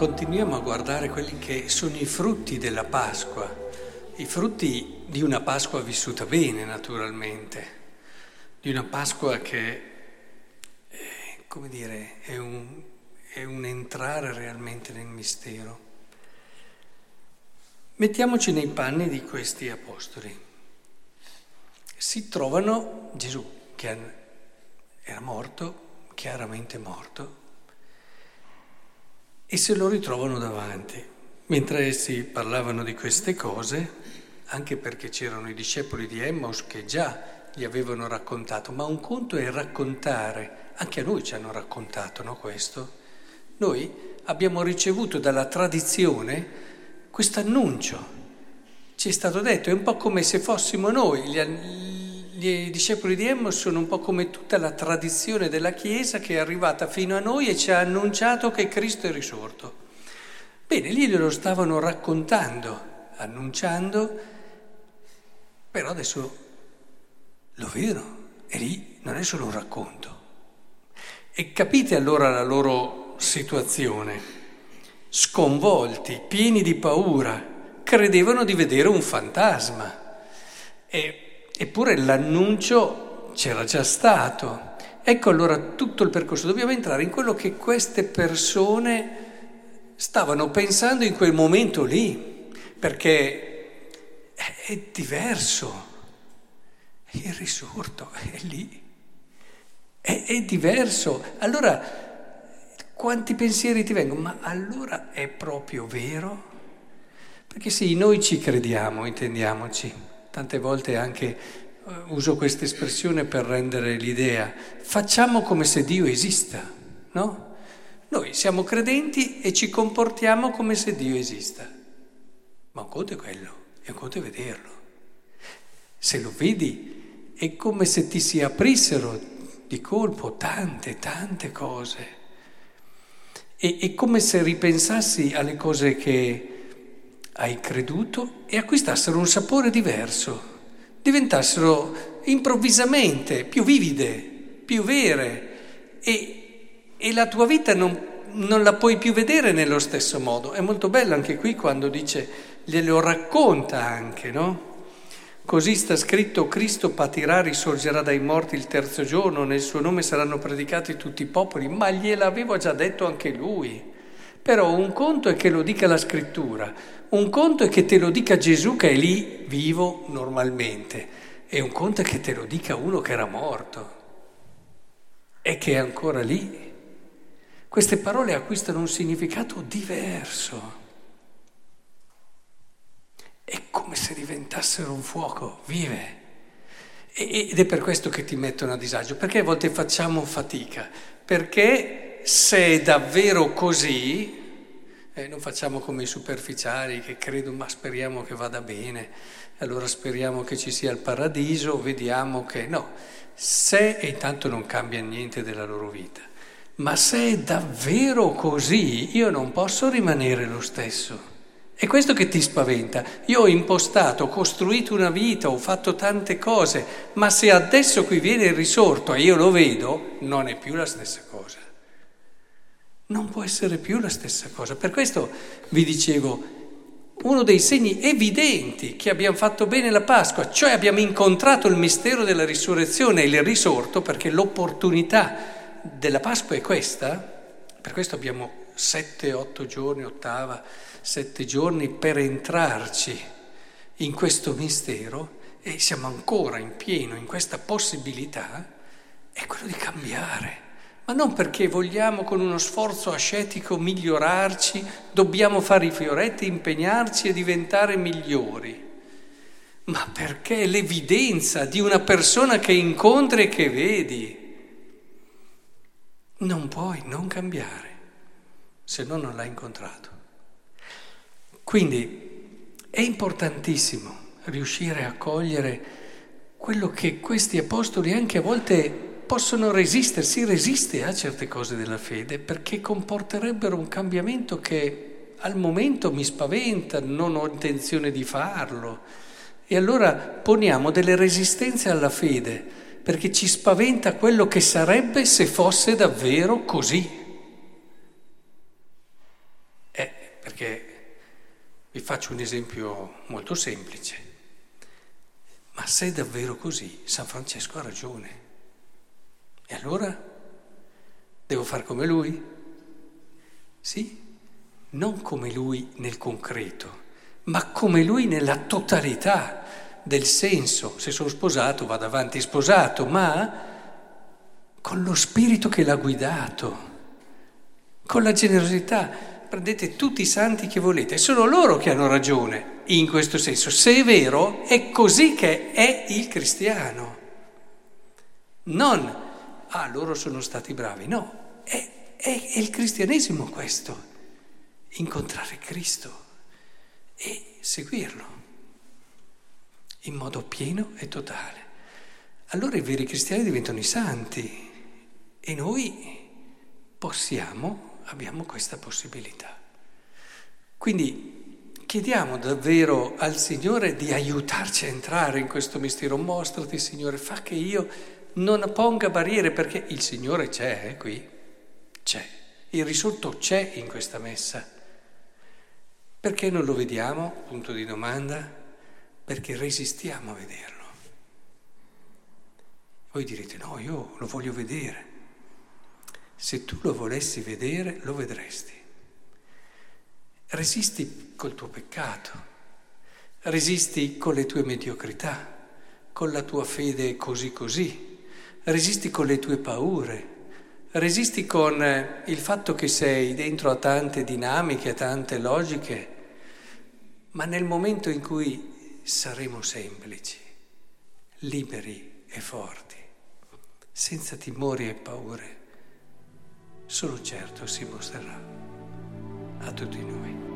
continuiamo a guardare quelli che sono i frutti della Pasqua, i frutti di una Pasqua vissuta bene naturalmente, di una Pasqua che, è, come dire, è un, è un entrare realmente nel mistero. Mettiamoci nei panni di questi apostoli. Si trovano Gesù che era morto, chiaramente morto, e se lo ritrovano davanti. Mentre essi parlavano di queste cose, anche perché c'erano i discepoli di Emmaus che già gli avevano raccontato, ma un conto è raccontare, anche a noi ci hanno raccontato no, questo. Noi abbiamo ricevuto dalla tradizione questo annuncio. Ci è stato detto, è un po' come se fossimo noi, gli, i discepoli di Emmaus sono un po' come tutta la tradizione della Chiesa che è arrivata fino a noi e ci ha annunciato che Cristo è risorto. Bene, lì lo stavano raccontando, annunciando, però adesso lo vedono e lì non è solo un racconto. E capite allora la loro situazione. Sconvolti, pieni di paura, credevano di vedere un fantasma. E Eppure l'annuncio c'era già stato. Ecco allora tutto il percorso. Dobbiamo entrare in quello che queste persone stavano pensando in quel momento lì, perché è diverso. Il risorto, è lì. È, è diverso. Allora, quanti pensieri ti vengono? Ma allora è proprio vero? Perché sì, noi ci crediamo, intendiamoci. Tante volte anche eh, uso questa espressione per rendere l'idea, facciamo come se Dio esista, no? Noi siamo credenti e ci comportiamo come se Dio esista. Ma un conto è quello, e un conto è vederlo. Se lo vedi è come se ti si aprissero di colpo tante, tante cose. E è come se ripensassi alle cose che hai creduto e acquistassero un sapore diverso, diventassero improvvisamente più vivide, più vere e, e la tua vita non, non, la puoi più vedere nello stesso modo. È molto bello anche qui quando dice, glielo racconta anche, no? Così sta scritto, Cristo patirà, risorgerà dai morti il terzo giorno, nel suo nome saranno predicati tutti i popoli, ma gliel'avevo già detto anche lui. Però un conto è che lo dica la scrittura, un conto è che te lo dica Gesù che è lì vivo normalmente e un conto è che te lo dica uno che era morto e che è ancora lì. Queste parole acquistano un significato diverso. È come se diventassero un fuoco, vive. Ed è per questo che ti mettono a disagio, perché a volte facciamo fatica, perché se è davvero così, eh, non facciamo come i superficiali che credono, ma speriamo che vada bene, allora speriamo che ci sia il paradiso, vediamo che no, se e intanto non cambia niente della loro vita, ma se è davvero così, io non posso rimanere lo stesso. È questo che ti spaventa. Io ho impostato, ho costruito una vita, ho fatto tante cose, ma se adesso qui viene il risorto e io lo vedo, non è più la stessa cosa non può essere più la stessa cosa. Per questo vi dicevo, uno dei segni evidenti che abbiamo fatto bene la Pasqua, cioè abbiamo incontrato il mistero della risurrezione e il risorto, perché l'opportunità della Pasqua è questa, per questo abbiamo sette, otto giorni, ottava, sette giorni per entrarci in questo mistero e siamo ancora in pieno in questa possibilità, è quello di cambiare ma non perché vogliamo con uno sforzo ascetico migliorarci, dobbiamo fare i fioretti, impegnarci e diventare migliori, ma perché è l'evidenza di una persona che incontri e che vedi. Non puoi non cambiare se no non l'hai incontrato. Quindi è importantissimo riuscire a cogliere quello che questi apostoli anche a volte possono resistere, si resiste a certe cose della fede perché comporterebbero un cambiamento che al momento mi spaventa, non ho intenzione di farlo. E allora poniamo delle resistenze alla fede perché ci spaventa quello che sarebbe se fosse davvero così. perché vi faccio un esempio molto semplice. Ma se è davvero così, San Francesco ha ragione. E allora devo fare come lui? Sì, non come lui nel concreto, ma come lui nella totalità del senso. Se sono sposato vado avanti sposato, ma con lo spirito che l'ha guidato, con la generosità. Prendete tutti i santi che volete, sono loro che hanno ragione in questo senso. Se è vero, è così che è il cristiano. Non, ah, loro sono stati bravi, no, è, è, è il cristianesimo questo, incontrare Cristo e seguirlo in modo pieno e totale. Allora i veri cristiani diventano i santi e noi possiamo, abbiamo questa possibilità. Quindi chiediamo davvero al Signore di aiutarci a entrare in questo mistero. Mostrati, Signore, fa che io non ponga barriere perché il Signore c'è eh, qui, c'è. Il risorto c'è in questa messa. Perché non lo vediamo? Punto di domanda perché resistiamo a vederlo. Voi direte no, io lo voglio vedere. Se tu lo volessi vedere, lo vedresti. Resisti col tuo peccato, resisti con le tue mediocrità, con la tua fede così così, resisti con le tue paure, resisti con eh, il fatto che sei dentro a tante dinamiche, a tante logiche, ma nel momento in cui saremo semplici, liberi e forti, senza timori e paure. Sono certo si mostrerà a tutti noi.